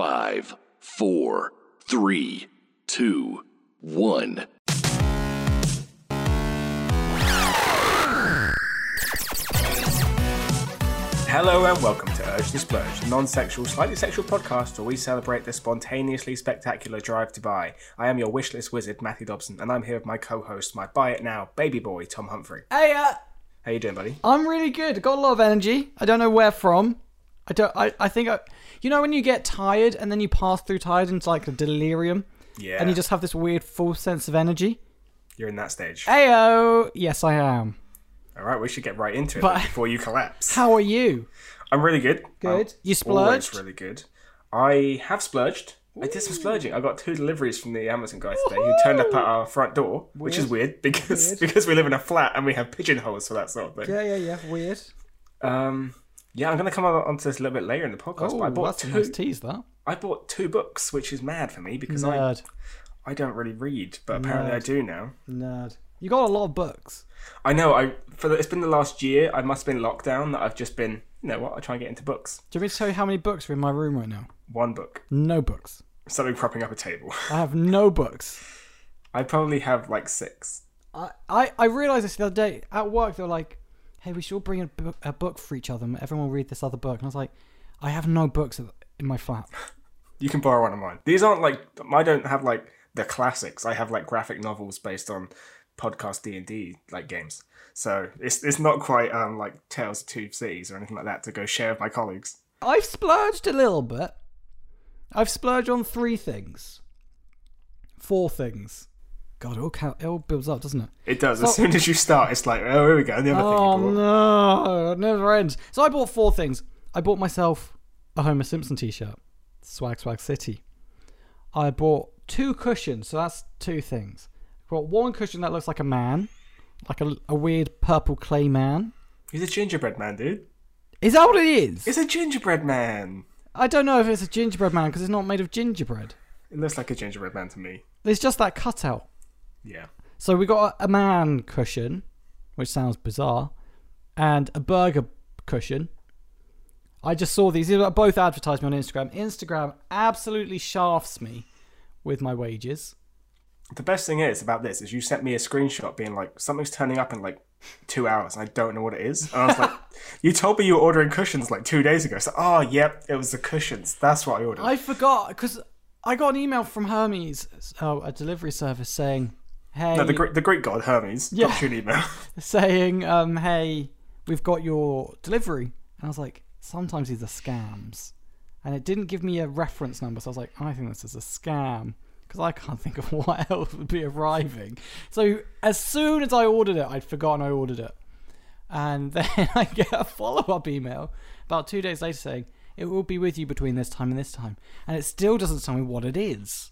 Five, four, three, two, one. Hello and welcome to Urge to Splurge, a non-sexual, slightly sexual podcast where we celebrate the spontaneously spectacular drive to buy. I am your wishlist wizard, Matthew Dobson, and I'm here with my co-host, my buy it now baby boy, Tom Humphrey. Hey, uh, How you doing, buddy? I'm really good. Got a lot of energy. I don't know where from. I don't. I, I think I. You know when you get tired and then you pass through tired into like a delirium, Yeah, and you just have this weird full sense of energy. you're in that stage. Heyo, yes I am. All right, we should get right into it But- before you collapse. How are you? I'm really good. Good. I'm You always splurged? really good. I have splurged. I did some splurging. I got two deliveries from the Amazon guy today who turned up at our front door, which is weird because Weird. because we live in a flat and we have pigeonholes for that sort of thing. Yeah, yeah, yeah. Weird. Um, yeah, I'm gonna come on onto this a little bit later in the podcast. but I Oh, bought that's two. a nice tease. That I bought two books, which is mad for me because I nerd, I don't really read, but apparently I do now. nerd. You got a lot of books. I know. I for the, it's been the last year. I must have been lockdown that I've just been. You know what? I try and get into books. Do you want me to tell you how many books are in my room right now? One book, No books. something propping up a table. I have no books. I probably have like six. I, I, I realised this the other day at work. They were like, "Hey, we should all bring a book, a book for each other. and Everyone will read this other book." And I was like, "I have no books in my flat." You can borrow one of mine. These aren't like I don't have like the classics. I have like graphic novels based on podcast D and D like games. So it's it's not quite um like Tales of Two Cities or anything like that to go share with my colleagues. I've splurged a little bit. I've splurged on three things, four things. God, it all, it all builds up, doesn't it? It does. As soon as you start, it's like, oh, here we go. And the other Oh thing you oh, bought. no, it never ends. So I bought four things. I bought myself a Homer Simpson t-shirt, Swag Swag City. I bought two cushions, so that's two things. I bought one cushion that looks like a man, like a, a weird purple clay man. He's a gingerbread man, dude. Is that what it is? It's a gingerbread man. I don't know if it's a gingerbread man because it's not made of gingerbread. It looks like a gingerbread man to me. It's just that cutout. Yeah. So we got a, man cushion, which sounds bizarre, and a burger cushion. I just saw these. These are both advertised me on Instagram. Instagram absolutely shafts me with my wages. The best thing is about this is you sent me a screenshot being like something's turning up in like two hours and I don't know what it is. And I was like, you told me you were ordering cushions like two days ago. So oh yep, it was the cushions. That's what I ordered. I forgot because I got an email from Hermes, oh, a delivery service, saying, "Hey, no, the Greek, the Greek god Hermes Yeah. got you an email. saying, um, hey, we've got your delivery. And I was like, sometimes these are scams. And it didn't give me a reference number. So I was like, I think this is a scam. Because I can't think of what else would be arriving. So as soon as I ordered it, I'd forgotten I ordered it. And then I get a follow up email about two days later saying, it will be with you between this time and this time. And it still doesn't tell me what it is.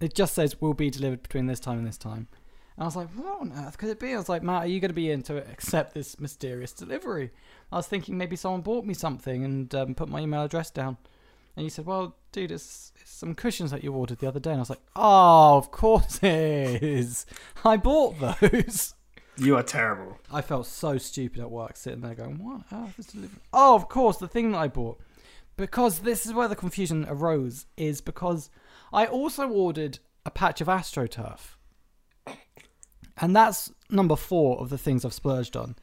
It just says, will be delivered between this time and this time. And I was like, what on earth could it be? I was like, Matt, are you going to be in to accept this mysterious delivery? I was thinking maybe someone bought me something and um, put my email address down. And you said, well, dude, it's, it's some cushions that you ordered the other day. And I was like, oh, of course it is. I bought those. you are terrible. I felt so stupid at work sitting there going, what on earth is delivery? Oh, of course, the thing that I bought. Because this is where the confusion arose, is because I also ordered a patch of AstroTurf. And that's number four of the things I've splurged on.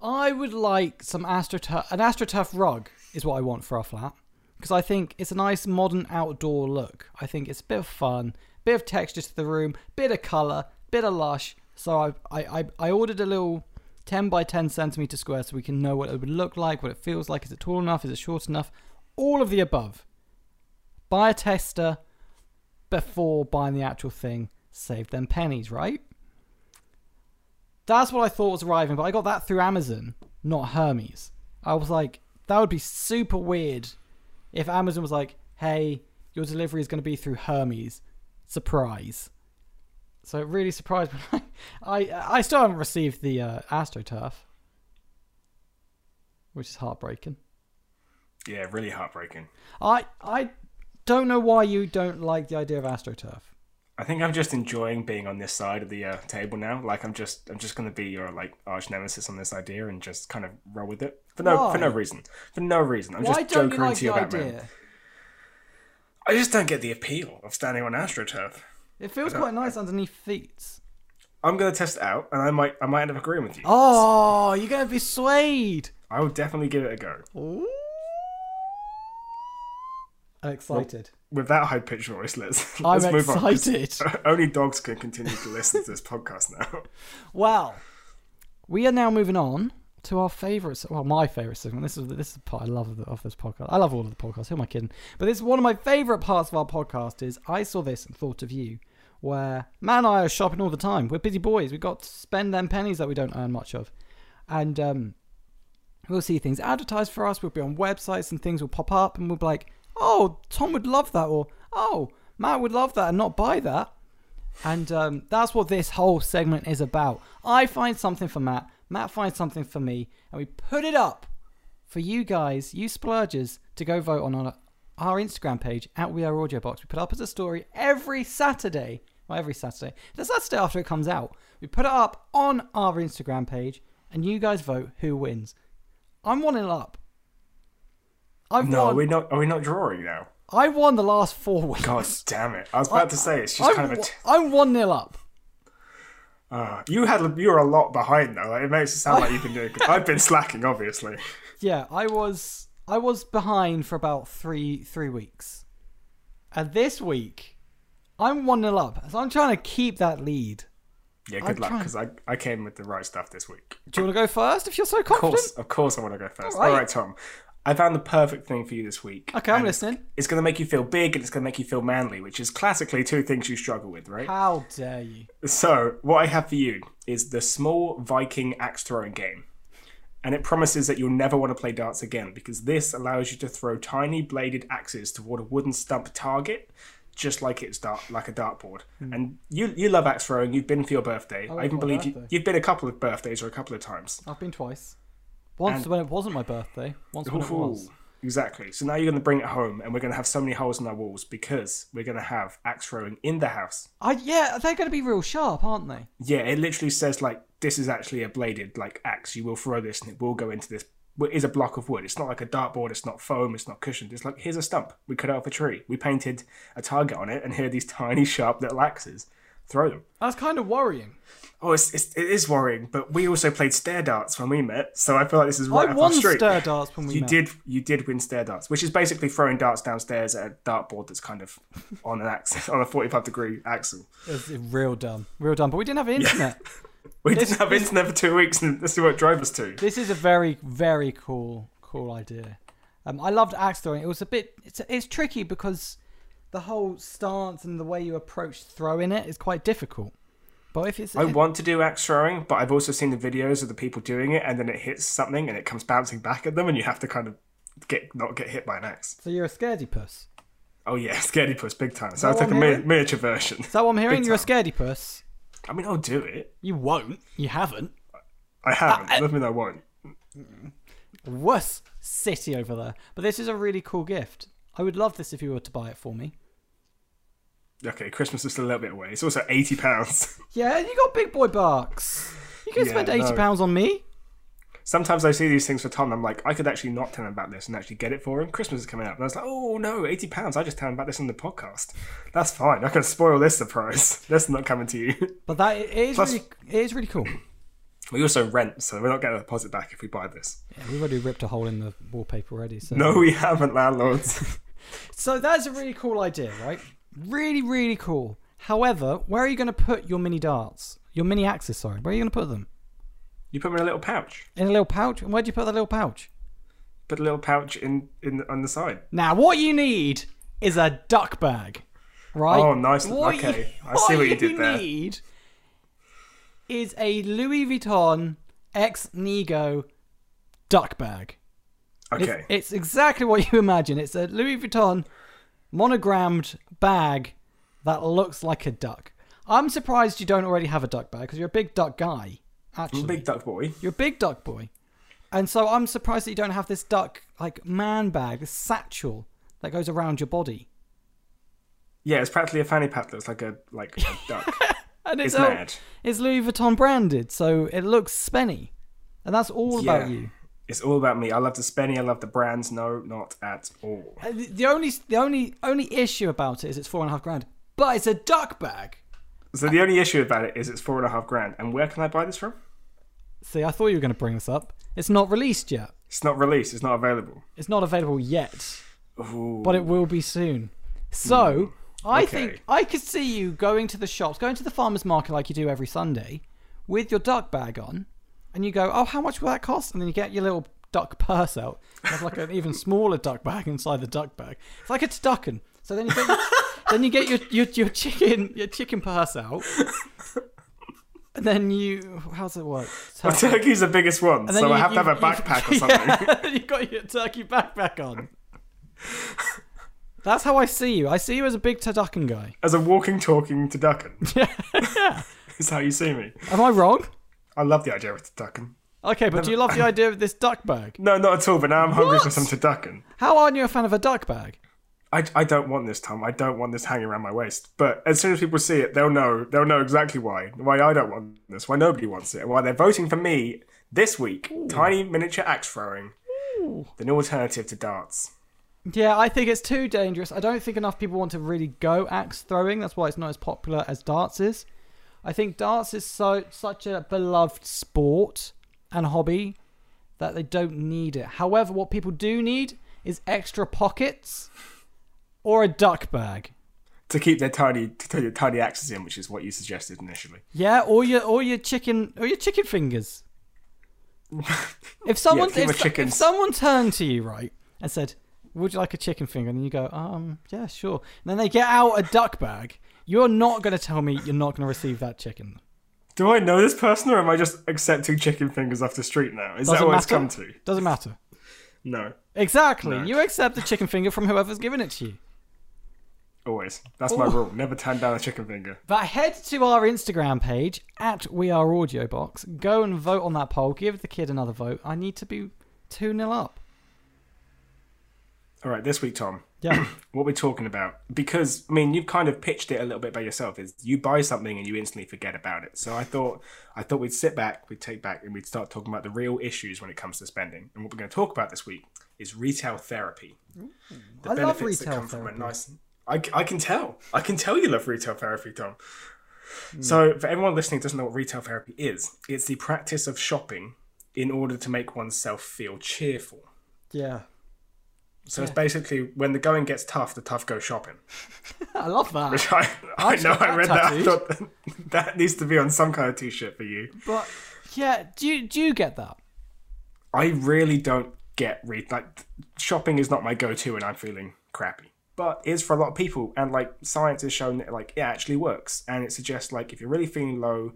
I would like some AstroTurf, an AstroTurf rug is what I want for our flat. Because I think it's a nice modern outdoor look. I think it's a bit of fun, bit of texture to the room, bit of colour, bit of lush. So I, I, I, ordered a little 10 by 10 centimeter square so we can know what it would look like, what it feels like. Is it tall enough? Is it short enough? All of the above. Buy a tester before buying the actual thing. Save them pennies, right? That's what I thought was arriving, but I got that through Amazon, not Hermes. I was like, that would be super weird if Amazon was like, hey, your delivery is going to be through Hermes. Surprise. So it really surprised me. I I still haven't received the uh, AstroTurf, which is heartbreaking. Yeah, really heartbreaking. I I don't know why you don't like the idea of AstroTurf. I think I'm just enjoying being on this side of the uh, table now. Like I'm just, I'm just gonna be your like arch nemesis on this idea and just kind of roll with it for no, for no reason, for no reason. I'm why just don't you like to you the about Batman. idea? I just don't get the appeal of standing on AstroTurf. It feels quite nice underneath feet. I'm gonna test it out, and I might I might end up agreeing with you. Oh, you're gonna be swayed. I will definitely give it a go. Ooh. I'm excited. With that high pitched voice, let's, I'm move on. excited. Only dogs can continue to listen to this podcast now. Well, we are now moving on to our favourite. Well, my favourite segment. This is this is the part I love of, the, of this podcast. I love all of the podcasts. Who am I kidding? But this is one of my favourite parts of our podcast. Is I saw this and thought of you. Where man and I are shopping all the time. We're busy boys. We've got to spend them pennies that we don't earn much of, and um, we'll see things advertised for us. We'll be on websites and things will pop up, and we'll be like, "Oh, Tom would love that," or "Oh, Matt would love that," and not buy that. And um, that's what this whole segment is about. I find something for Matt, Matt finds something for me, and we put it up for you guys, you splurgers, to go vote on our, our Instagram page at We Are Audio Box. We put up as a story every Saturday. Well, every Saturday. The Saturday after it comes out. We put it up on our Instagram page, and you guys vote who wins. I'm one nil up. I've No, are won. we not? Are we not drawing now? I won the last four weeks. God damn it! I was about to say it's just I'm, kind of a. T- I'm one nil up. uh, you had you were a lot behind though. Like, it makes it sound like you've been doing. Good. I've been slacking, obviously. Yeah, I was I was behind for about three three weeks, and this week I'm one nil up. So I'm trying to keep that lead. Yeah, I'm good luck because I, I came with the right stuff this week. Do you want to go first if you're so Of confident? course, of course, I want to go first. All right. All right, Tom. I found the perfect thing for you this week. Okay, I'm and listening. It's going to make you feel big and it's going to make you feel manly, which is classically two things you struggle with, right? How dare you? So, what I have for you is the small Viking axe throwing game. And it promises that you'll never want to play darts again because this allows you to throw tiny bladed axes toward a wooden stump target, just like it's dart, like a dartboard. Hmm. And you you love axe throwing. You've been for your birthday. I, love even believe you, birthday. you've been a couple of birthdays or a couple of times. I've been twice. Once And- when it wasn't my birthday. Once when it was. Exactly. So now you're going to bring it home, and we're going to have so many holes in our walls because we're going to have axe throwing in the house. I yeah, they're going to be real sharp, aren't they? Yeah, it literally says like this is actually a bladed like axe. You will throw this, and it will go into this. It is a block of wood. It's not like a dartboard. It's not foam. It's not cushioned. It's like here's a stump. We cut out of a tree. We painted a target on it, and here are these tiny sharp little axes. Throw them. That's kind of worrying. Oh, it's, it's it is worrying, but we also played stair darts when we met, so I feel like this is right I up won our street. stir darts when we You met. did you did win stair darts, which is basically throwing darts downstairs at a dartboard that's kind of on an axis on a forty five degree axle. It's real dumb, real dumb. But we didn't have internet. We didn't have internet for two weeks, and this is what drove us to. This is a very, very cool, cool idea. Um, I loved axe throwing. It was a bit. It's it's tricky because the whole stance and the way you approach throwing it is quite difficult. But if it's I want to do axe throwing, but I've also seen the videos of the people doing it, and then it hits something and it comes bouncing back at them, and you have to kind of get not get hit by an axe. so you're a scaredy puss. Oh yeah, scaredy puss, big time. So I'll take a what I'm mi- hearing? miniature version. Is that what I'm hearing? Big You're a time. scaredy puss. I mean, I'll do it. You won't. You haven't. I haven't. Uh, uh, Doesn't mean I won't. Worst city over there. But this is a really cool gift. I would love this if you were to buy it for me. Okay, Christmas is still a little bit away. It's also eighty pounds. Yeah, you got big boy bucks. You can Yeah, spend eighty no. pounds on me. Sometimes I see these things for Tom. And I'm like, I could actually not tell him about this and actually get it for him. Christmas is coming up, and I was like, oh no, eighty pounds. I just tell him about this on the podcast. That's fine. I can spoil this surprise. That's not coming to you. But that it is Plus- really, it is really cool. We also rent, so we're not getting a deposit back if we buy this. Yeah, we've already ripped a hole in the wallpaper already. So No, we haven't, landlords. So that's a really cool idea, right? Really, really cool. However, where are you going to put your mini darts? Your mini axes, sorry. Where are you going to put them? you put them in a little pouch. In a little pouch? And where do you put that little pouch? Put a little pouch in, in on the side. Now, what you need is a duck bag, right? Oh, nice. What Okay, you- I see what you did there. What you need is a Louis Vuitton Ex Nigo duck bag. It's- Okay. It's, exactly what you imagine. It's a Louis Vuitton monogrammed bag that looks like a duck. I'm surprised you don't already have a duck bag because you're a big duck guy. I'm Actually, a big duck boy. you're a big duck boy, and so I'm surprised that you don't have this duck like man bag, this satchel that goes around your body. Yeah, it's practically a fanny pack that looks like a like a duck. And it's all- mad. It's Louis Vuitton branded, so it looks spenny, and that's all about you. It's all about me. I love the spenny. I love the brands. No, not at all. Uh, The only the only only issue about it is it's four and a half grand, but it's a duck bag. So the only issue about it is it's four and a half grand. And where can I buy this from? See, I thought you were going to bring this up. It's not released yet. It's not released. It's not available. It's not available yet, Ooh. but it will be soon. So I Okay. think I could see you going to the shops, going to the farmers market like you do every Sunday, with your duck bag on, and you go, "Oh, how much will that cost?" And then you get your little duck purse out. You have like an even smaller duck bag inside the duck bag. It's like a turducken. So then you get your, then you get your, your your chicken your chicken purse out. And then you, how's it work? Well, turkey's the biggest one, so you- I have to have a you- backpack or something. Yeah, you got your turkey backpack on. That's how I see you. I see you as a big turducken guy. As a walking, talking turducken. yeah. is how you see me. Am I wrong? I love the idea of turducken. Okay, but do you love the idea of this duck bag? No, not at all. But now I'm hungry for What? some turducken. How aren't you a fan of a duck bag? I, I don't want this, Tom. I don't want this hanging around my waist. But as soon as people see it, they'll know. They'll know exactly why. Why I don't want this. Why nobody wants it. Why they're voting for me this week. Tiny miniature axe throwing. The new alternative to darts. Yeah, I think it's too dangerous. I don't think enough people want to really go axe throwing. That's why it's not as popular as darts is. I think darts is so such a beloved sport and hobby that they don't need it. However, what people do need is extra pockets or a duck bag. To keep their tiny, to tiny axes in, which is what you suggested initially. Yeah, or your or your chicken or your chicken fingers. If someone keep my if, if someone turned to you right and said, "Would you like a chicken finger?" and you go, "Um, yeah, sure." And then they get out a duck bag. You're not going to tell me you're not going to receive that chicken. Do I know this person, or am I just accepting chicken fingers off the street now? Is that Doesn't what it's come to? Doesn't matter. No, Exactly. No. You accept the chicken finger from whoever's given it to you. always. That's my Oh. rule. Never turn down a chicken finger. But head to our Instagram page at We Are Audio Box. Go and vote on that poll. Give the kid another vote. I need to be two 0 up. All right, this week, Tom. Yeah. what we're talking about because I mean you've kind of pitched it a little bit by yourself is you buy something and you instantly forget about it. So I thought I thought we'd sit back, we'd take back and we'd start talking about the real issues when it comes to spending. And what we're going to talk about this week is retail therapy. The I love retail from a nice I, I can tell. I can tell you love retail therapy, Tom. Hmm. So for everyone listening who doesn't know what retail therapy is, it's the practice of shopping in order to make oneself feel cheerful. yeah. So it's basically when the going gets tough, the tough go shopping. I love that. Which I, I know I read that. I thought that, needs to be on some kind of t-shirt for you. But yeah, do you do you get that? I really don't get read like shopping is not my go-to when I'm feeling crappy. But it's for a lot of people, and like science has shown that like it actually works, and it suggests like if you're really feeling low,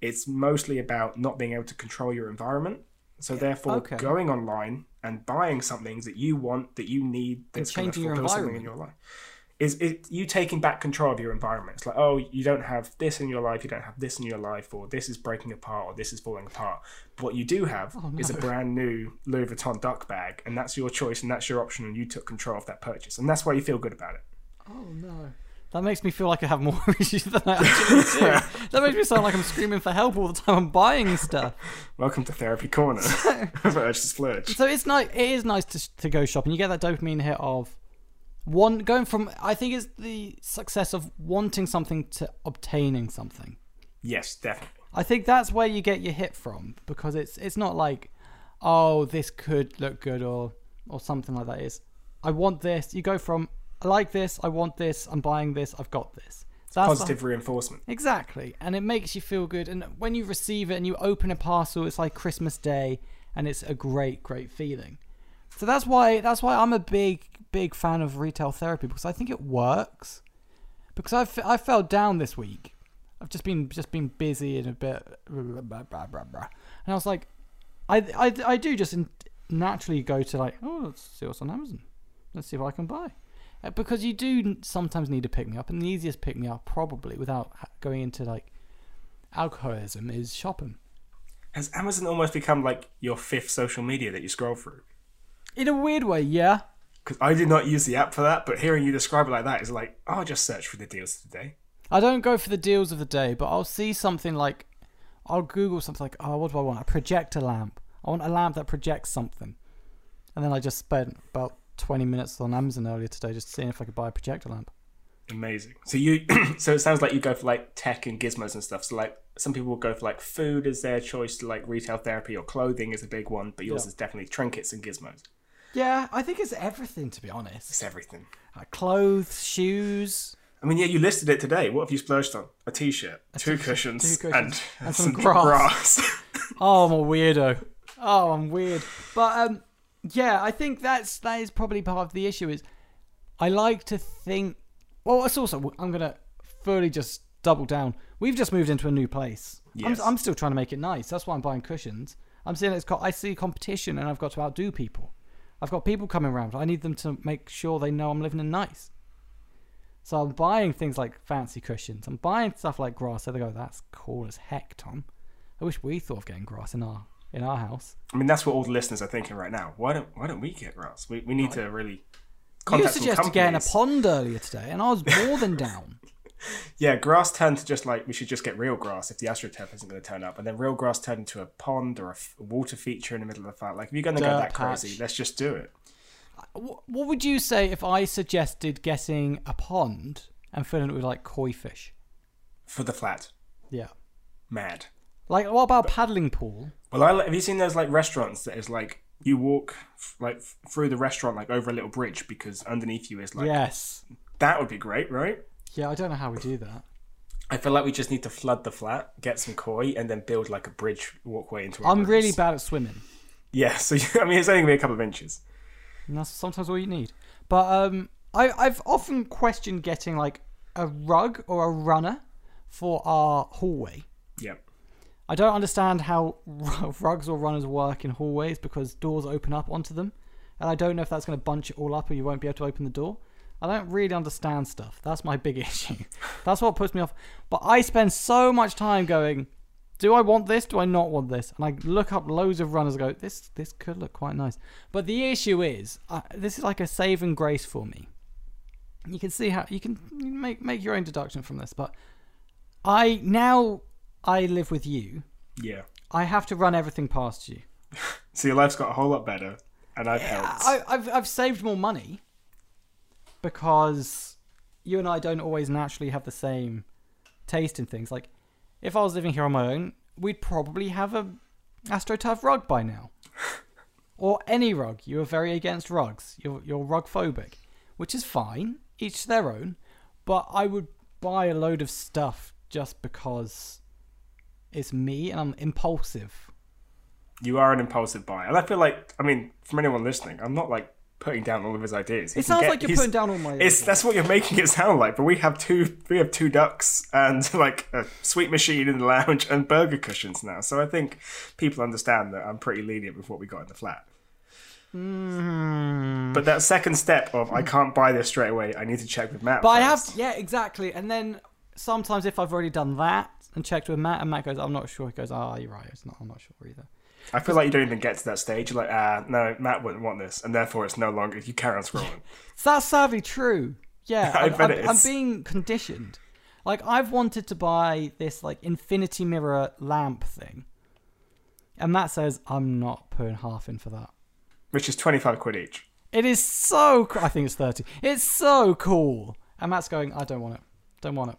it's mostly about not being able to control your environment. So therefore, okay. going online and buying something that you want, that you need, that's going to fulfill something in your life, is it you taking back control of your environment. It's like, oh, you don't have this in your life, you don't have this in your life, or this is breaking apart, or this is falling apart. But what you do have is a brand new Louis Vuitton duck bag, and that's your choice, and that's your option, and you took control of that purchase, and that's why you feel good about it. Oh no. That makes me feel like I have more issues than I actually do. that makes me sound like I'm screaming for help all the time. I'm buying stuff. Welcome to Therapy Corner. Splurge. So it's nice. It is nice to to go shopping. You get that dopamine hit of one going from. I think it's the success of wanting something to obtaining something. Yes, definitely. I think that's where you get your hit from because it's it's not like, oh, this could look good or or something like that. Is I want this. You go from I like this. I want this. I'm buying this. I've got this. That's Positive reinforcement. Exactly. And it makes you feel good. And when you receive it and you open a parcel, it's like Christmas Day and it's a great, great feeling. So that's why that's why I'm a big, big fan of retail therapy because I think it works. Because I I fell down this week. I've just been just been busy and a bit blah, blah, blah, blah, blah. and I was like, I, I, I do just naturally go to like, oh, let's see what's on Amazon. Let's see what I can buy. Uh, Because you do sometimes need to pick me up, and the easiest pick me up, probably without going into like alcoholism, is shopping. Has Amazon almost become like your fifth social media that you scroll through? In a weird way, yeah. Because I did not use the app for that, but hearing you describe it like that is like, oh, I'll just search for the deals today. I don't go for the deals of the day, but I'll see something like, I'll Google something like, oh, what do I want? A projector lamp. I want a lamp that projects something. And then I just spent about 20 minutes on Amazon earlier today just seeing if I could buy a projector lamp. Amazing. So you, so it sounds like you go for like tech and gizmos and stuff. So like some people will go for like food as their choice to like retail therapy or clothing is a big one, but yours Yeah. is definitely trinkets and gizmos. Yeah, I think it's everything to be honest. It's everything. Like clothes, shoes, I mean, yeah, you listed it today. What have you splurged on? A t-shirt, two, t-shirt, cushions, two cushions, and, and some grass. grass. Oh, I'm a weirdo. Oh, I'm weird. But um, yeah, I think that's that is probably part of the issue. Is I like to think. Well, it's also I'm gonna fully just double down. We've just moved into a new place. Yes. I'm, I'm still trying to make it nice. That's why I'm buying cushions. I'm seeing it's got. I see competition, and I've got to outdo people. I've got people coming around. I need them to make sure they know I'm living in nice. So I'm buying things like fancy cushions. I'm buying stuff like grass. So they go, "That's cool as heck, Tom." I wish we thought of getting grass in our in our house. I mean, that's what all the listeners are thinking right now. Why don't Why don't we get grass? We, we need to really You suggested getting a pond earlier today, and I was more than down. Yeah, grass turned to just like we should just get real grass if the AstroTurf isn't going to turn up, and then real grass turned into a pond or a, f- a water feature in the middle of the fight. Like if you're going to go that crazy, let's just do it. Uh, what would you say if I suggested getting a pond and filling it with like koi fish? For the flat, Yeah. mad. Like, what about a paddling pool? Well, I, have you seen those like restaurants that is like you walk like through the restaurant like over a little bridge because underneath you is like yes. that would be great, right? Yeah, I don't know how we do that. I feel like we just need to flood the flat, get some koi, and then build like a bridge walkway into. Our I'm rooms. really bad at swimming. Yeah, so I mean, it's only gonna be a couple of inches. And that's sometimes all you need. But um, I, I've often questioned getting like a rug or a runner for our hallway. Yep. I don't understand how rugs or runners work in hallways because doors open up onto them. And I don't know if that's going to bunch it all up or you won't be able to open the door. I don't really understand stuff. That's my big issue. That's what puts me off. But I spend so much time going, do I want this? Do I not want this? And I look up loads of runners go, this this could look quite nice. But the issue is, uh, this is like a saving grace for me. You can see how you can make make your own deduction from this, but I now I live with you. Yeah. I have to run everything past you. So your life's got a whole lot better, and I've helped. I, I've I've saved more money because you and I don't always naturally have the same taste in things. Like if I was living here on my own, we'd probably have a AstroTurf rug by now, or any rug. You are very against rugs. You're you're rug phobic, which is fine. Each to their own. But I would buy a load of stuff just because it's me and I'm impulsive. You are an impulsive buyer, and I feel like, I mean, from anyone listening, I'm not like putting down all of his ideas. He It sounds get- like you're putting down all my. It's that's what you're making it sound like. But we have two, we have two ducks and like a sweet machine in the lounge and burger cushions now. So I think people understand that I'm pretty lenient with what we got in the flat. Mm. But that second step of I can't buy this straight away. I need to check with Matt. But I have, yeah, exactly. And then sometimes if I've already done that and checked with Matt, and Matt goes, "I'm not sure," he goes, "Ah, you're right. It's not. I'm not sure either." I feel like you don't even get to that stage. You're like, ah, no, Matt wouldn't want this, and therefore it's no longer. You carry on scrolling. That's sadly true. Yeah, I I'm, bet I'm, it I'm being conditioned. Like I've wanted to buy this like infinity mirror lamp thing, and Matt says I'm not putting half in for that. Which is twenty five quid each. It is so. Co- I think it's thirty. It's so cool. And Matt's going, I don't want it. Don't want it.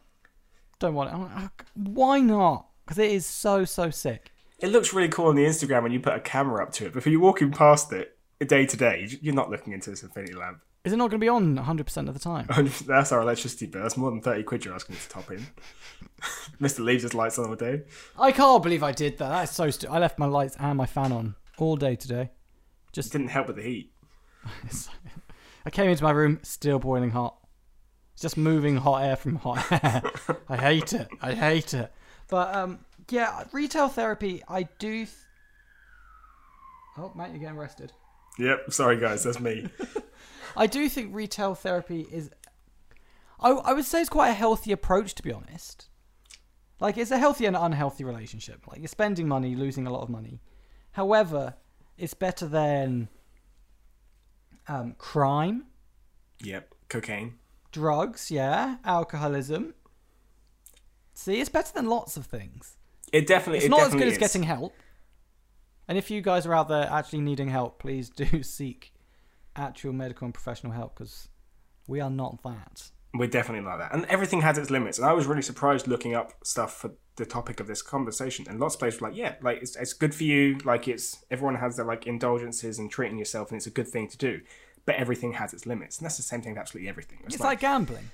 Don't want it. I'm like, "Oh, why not? Because it is so so sick. It looks really cool on the Instagram when you put a camera up to it. But if you're walking past it day to day, you're not looking into this infinity lamp. Is it not going to be on 100% of the time? That's our electricity bill. That's more than 30 quid you're asking me to top in. Mr. leaves his lights on all day. I can't believe I did that. That's so stupid. I left my lights and my fan on all day today. It didn't help with the heat. I came into my room, still boiling hot. It's just moving hot air from hot air. I hate it. I hate it. But um, yeah, retail therapy. I do. Th- oh, Matt, you're getting arrested. Yep, sorry guys, that's me. I do think retail therapy is. I, I would say it's quite a healthy approach, to be honest. Like, it's a healthy and unhealthy relationship. Like, you're spending money, losing a lot of money. However, it's better than um, crime, yep, cocaine. Drugs, yeah, alcoholism. See, it's better than lots of things. It definitely. It's it not as definitely good as getting help. And if you guys are out there actually needing help, please do seek actual medical and professional help because we are not that. We're definitely not that. And everything has its limits. And I was really surprised looking up stuff for the topic of this conversation. And lots of places were like, yeah, like it's, it's good for you. Like it's everyone has their like indulgences and treating yourself, and it's a good thing to do. But everything has its limits, and that's the same thing with absolutely everything. It's like gambling.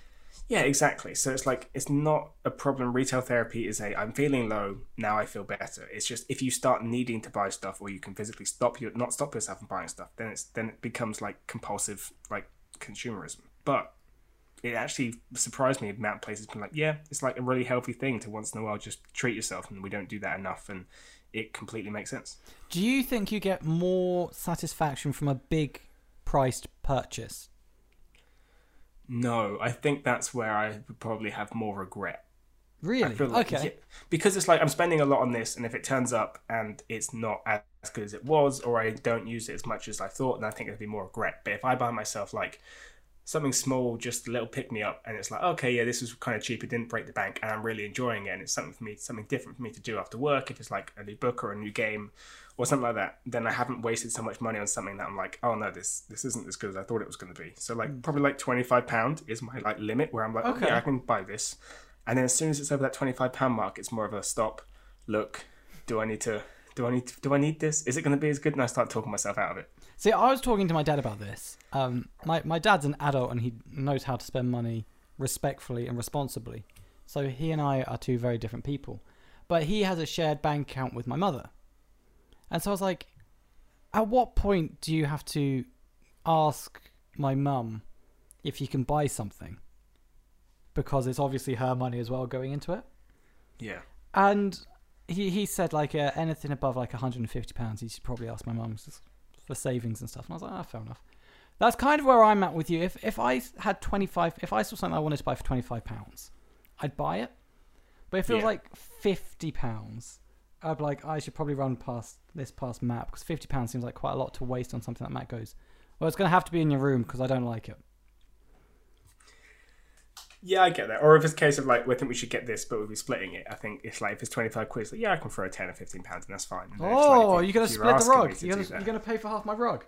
Yeah, exactly. So it's like it's not a problem. Retail therapy is a I'm feeling low now. I feel better. It's just if you start needing to buy stuff, or you can physically stop you not stop yourself from buying stuff, then it's then it becomes like compulsive like consumerism. But it actually surprised me. The amount of places been like, yeah, it's like a really healthy thing to once in a while just treat yourself, and we don't do that enough, and it completely makes sense. Do you think you get more satisfaction from a big priced purchase? No, I think that's where I would probably have more regret. Really? like- okay. yeah, because it's like I'm spending a lot on this, and if it turns up and it's not as good as it was, or I don't use it as much as I thought, then I think it'd be more regret. But if I buy myself like something small, just a little pick me up, and it's like, okay, yeah, this was kind of cheap, it didn't break the bank, and I'm really enjoying it, and it's something for me, something different for me to do after work. If it's like a new book or a new game or something like that, then I haven't wasted so much money on something that I'm like, oh no, this this isn't as good as I thought it was going to be. So like hmm. probably like twenty five pound is my like limit where I'm like, okay, Okay. I can buy this, and then as soon as it's over that twenty five pound mark, it's more of a stop, look, do I need to. Do I need to, do I need this? Is it going to be as good? And I start talking myself out of it. See, I was talking to my dad about this. Um, my my dad's an adult and he knows how to spend money respectfully and responsibly. So he and I are two very different people. But he has a shared bank account with my mother. And so I was like, at what point do you have to ask my mum if you can buy something? Because it's obviously her money as well going into it. Yeah. And he he said like uh, anything above like 150 pounds, he should probably ask my mum for savings and stuff. And I was like, ah, fair enough. That's kind of where I'm at with you. If if I had 25, if I saw something I wanted to buy for 25 pounds, I'd buy it. But if it was Yeah. like 50 pounds, I'd be like, I should probably run past this past Matt because 50 pounds seems like quite a lot to waste on something that Matt goes. Well, it's gonna have to be in your room because I don't like it. Yeah, I get that. Or if it's a case of like, we think we should get this, but we'll be splitting it. I think it's like if it's twenty five quid, like, yeah, I can throw a ten or fifteen pounds, and that's fine. And like, Oh, if you're gonna split the rug. You're gonna, you're gonna pay for half my rug.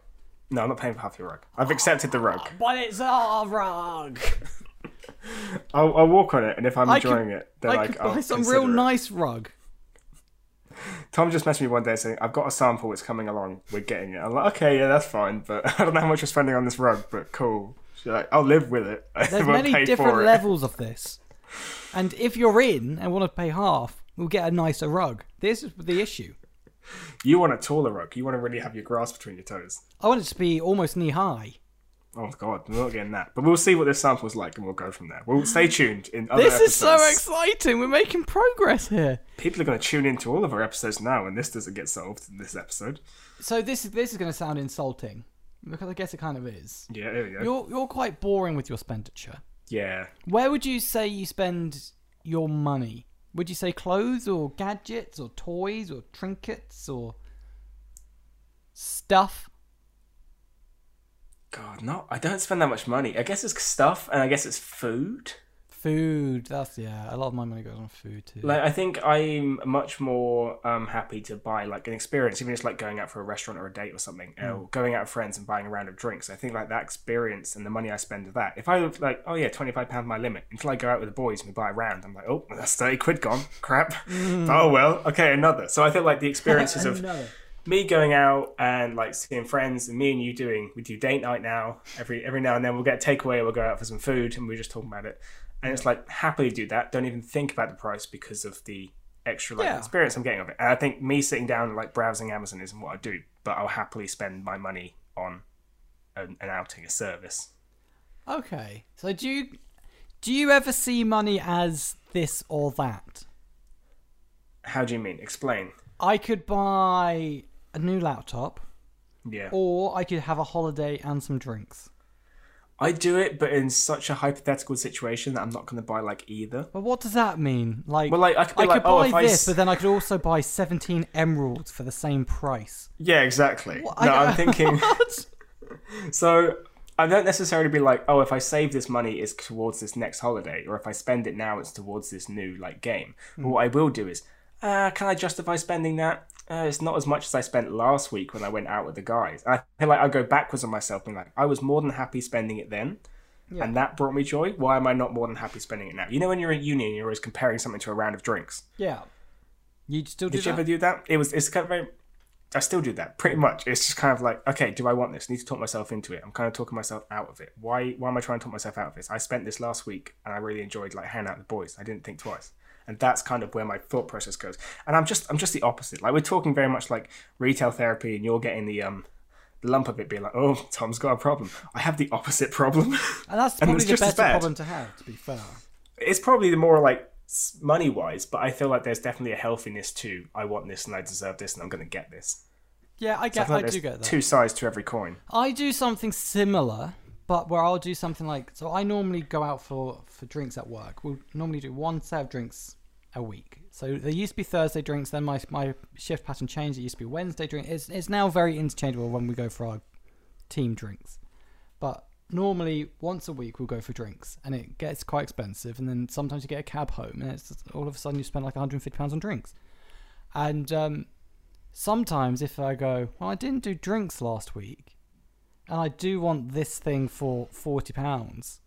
No, I'm not paying for half your rug. I've accepted the rug. But it's our rug. I'll, I'll walk on it, and if I'm I could- enjoying it, then I like could buy some real it. nice rug. Tom just messaged me one day saying, "I've got a sample. It's coming along. We're getting it." I'm like, "Okay, yeah, that's fine, but I don't know how much you're spending on this rug, but cool." Like, "I'll live with it. There's many different levels of this. And if you're in and want to pay half, we'll get a nicer rug. This is the issue. You want a taller rug. You want to really have your grass between your toes. I want it to be almost knee high. Oh god, we're not getting that. But we'll see what this sample's like, and we'll go from there. We'll stay tuned in other This is so exciting. We're making progress here. People are going to tune into all of our episodes now, and this doesn't get solved in this episode. So this this is going to sound insulting because I guess it kind of is. Yeah, there we go. You're you're quite boring with your expenditure. Yeah, Where would you say you spend your money? Would you say clothes or gadgets or toys or trinkets or stuff? God, no, I don't spend that much money. I guess it's stuff, and I guess it's food. Food. That's yeah. A lot of my money goes on food too. Like, I think I'm much more um, happy to buy like an experience, even just like going out for a restaurant or a date or something, or going out with friends and buying a round of drinks. I think like that experience and the money I spend with that. If I like, oh yeah, twenty five pound my limit, until I go out with the boys and we buy a round, I'm like, oh, that's thirty quid gone. Crap. oh well, okay, another. So I feel like the experiences of me going out and like seeing friends and me and you doing we do date night now every every now and then we'll get a takeaway we'll go out for some food and we're just talking about it and it's like happily do that don't even think about the price because of the extra like Yeah. experience i'm getting of it and i think me sitting down and like browsing amazon isn't what i do but i'll happily spend my money on an, an outing a service Okay. So do you do you ever see money as this or that? how do you mean explain I could buy a new laptop yeah or I could have a holiday and some drinks. I do it but in such a hypothetical situation that i'm not going to buy like either But what does that mean? Like, Well, like, I could I like, could oh, buy if I this, s- but then I could also buy 17 emeralds for the same price. yeah exactly What? no I- i'm thinking So I don't necessarily be like, oh, if I save this money, it's towards this next holiday, or if I spend it now, it's towards this new like game. But hmm. what I will do is uh, can I justify spending that? Uh, it's not as much as I spent last week when I went out with the guys. I feel like I go backwards on myself, being like, I was more than happy spending it then, and that brought me joy. Why am I not more than happy spending it now? You know, when you're in uni and you're always comparing something to a round of drinks. Yeah. You still do Did you ever do that? It was. It's kind of very. I still do that pretty much. It's just kind of like, okay, do I want this? I need to talk myself into it. I'm kind of talking myself out of it. Why? Why am I trying to talk myself out of this? I spent this last week and I really enjoyed like hanging out with the boys. I didn't think twice, and that's kind of where my thought process goes. And I'm just, I'm just the opposite. Like we're talking very much like retail therapy, and you're getting the um, lump of it, being like, oh, Tom's got a problem. I have the opposite problem. And that's probably the better problem to have, to be fair. it's probably the more like money wise, but I feel like there's definitely a healthiness to I want this and I deserve this and I'm going to get this. Yeah, I I get. feel I, like do get that. Two sides to every coin. I do something similar, but where I'll do something like so. I normally go out for for drinks at work. We'll normally do one set of drinks a week. So there used to be Thursday drinks. Then my my shift pattern changed. It used to be Wednesday drink. It's it's now very interchangeable when we go for our team drinks. But normally once a week we'll go for drinks, and it gets quite expensive. And then sometimes you get a cab home, and it's all of a sudden you spend like 150 pounds on drinks. And um, sometimes if I go, well, I didn't do drinks last week, and I do want this thing for forty pounds.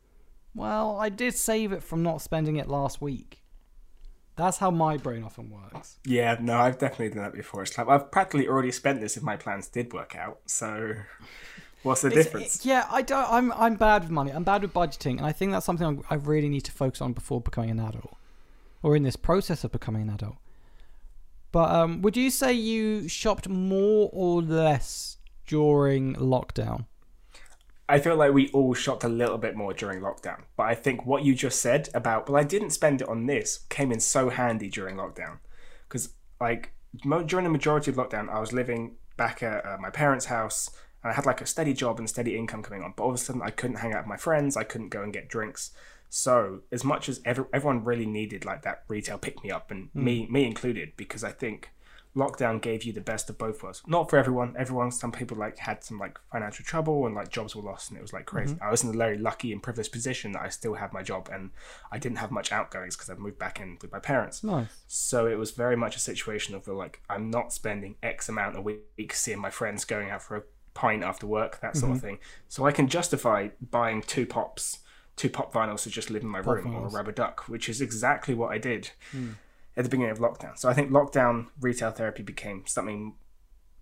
Well, I did save it from not spending it last week. That's how my brain often works. Yeah, no, I've definitely done that before. It's like I've practically already spent this if my plans did work out. So what's the It's- difference? it- yeah, I don't. I'm I'm bad with money. I'm bad with budgeting, and I think that's something I I really need to focus on before becoming an adult, or in this process of becoming an adult. But um, would you say you shopped more or less during lockdown? I feel like we all shopped a little bit more during lockdown. But I think what you just said about, well, I didn't spend it on this came in so handy during lockdown. Because, like, mo- during the majority of lockdown, I was living back at uh, my parents' house and I had like a steady job and steady income coming on. But all of a sudden, I couldn't hang out with my friends, I couldn't go and get drinks. So, as much as every, everyone really needed like that retail pick me up, and me, me included, because I think lockdown gave you the best of both worlds. Not for everyone. Everyone, some people like had some like financial trouble and like jobs were lost, and it was like mm-hmm. crazy. I was in a very lucky and privileged position that I still had my job and I didn't have much outgoings because I moved back in with my parents. Nice. So it was very much a situation of like I'm not spending X amount a week seeing my friends going out for a pint after work, that sort of mm-hmm. thing. So I can justify buying two pops, two pop vinyls to just live in my room or a rubber duck, which is exactly what I did hmm. At the beginning of lockdown. So I think lockdown retail therapy became something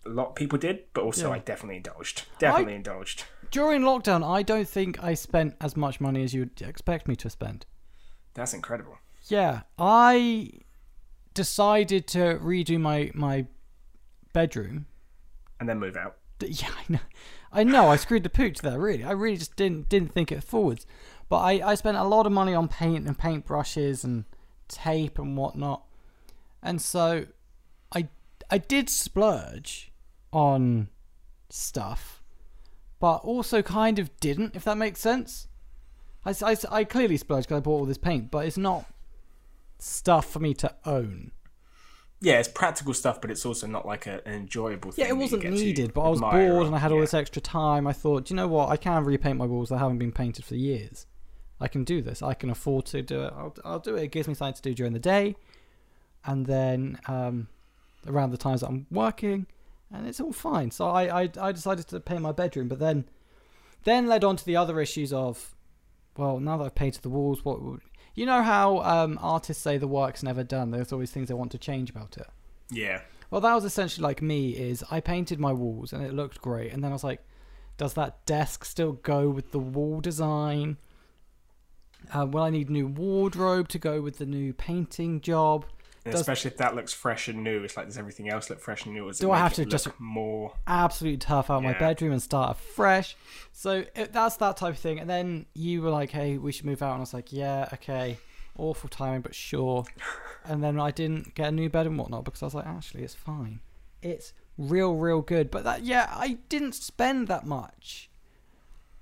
a lot of people did, but also Yeah. I definitely indulged. Definitely indulged. During lockdown, I don't think I spent as much money as you'd expect me to spend. That's incredible. Yeah, I decided to redo my my bedroom. And then move out. Yeah, I know. I know. I screwed the pooch there. Really, I really just didn't didn't think it forwards. But I I spent a lot of money on paint and paint brushes and tape and whatnot, and so I I did splurge on stuff, but also kind of didn't. If that makes sense. I I clearly splurged because I bought all this paint, but it's not stuff for me to own. Yeah, it's practical stuff, but it's also not like a, an enjoyable thing. Yeah, it wasn't needed, but I was bored or- and I had all yeah. this extra time. I thought, "Do you know what? I can repaint my walls that haven't been painted for years. I can do this. I can afford to do it. I'll, I'll do it. It gives me something to do during the day, and then um, around the times that I'm working, and it's all fine. So I, I I decided to paint my bedroom, but then then led on to the other issues of, well, now that I've painted the walls, what would you know how um, artists say the work's never done? There's always things they want to change about it. Yeah. Well, that was essentially like me. Is I painted my walls and it looked great, and then I was like, does that desk still go with the wall design? Uh, will I need new wardrobe to go with the new painting job? Especially if that looks fresh and new, it's like does everything else look fresh and new? Do I have to just- more? Absolutely tough out my bedroom and start afresh. So it, that's that type of thing. And then you were like, "Hey, we should move out," and I was like, "Yeah, okay." Awful timing, but sure. and then I didn't get a new bed and whatnot because I was like, "Actually, it's fine. It's real, real good." But that, yeah, I didn't spend that much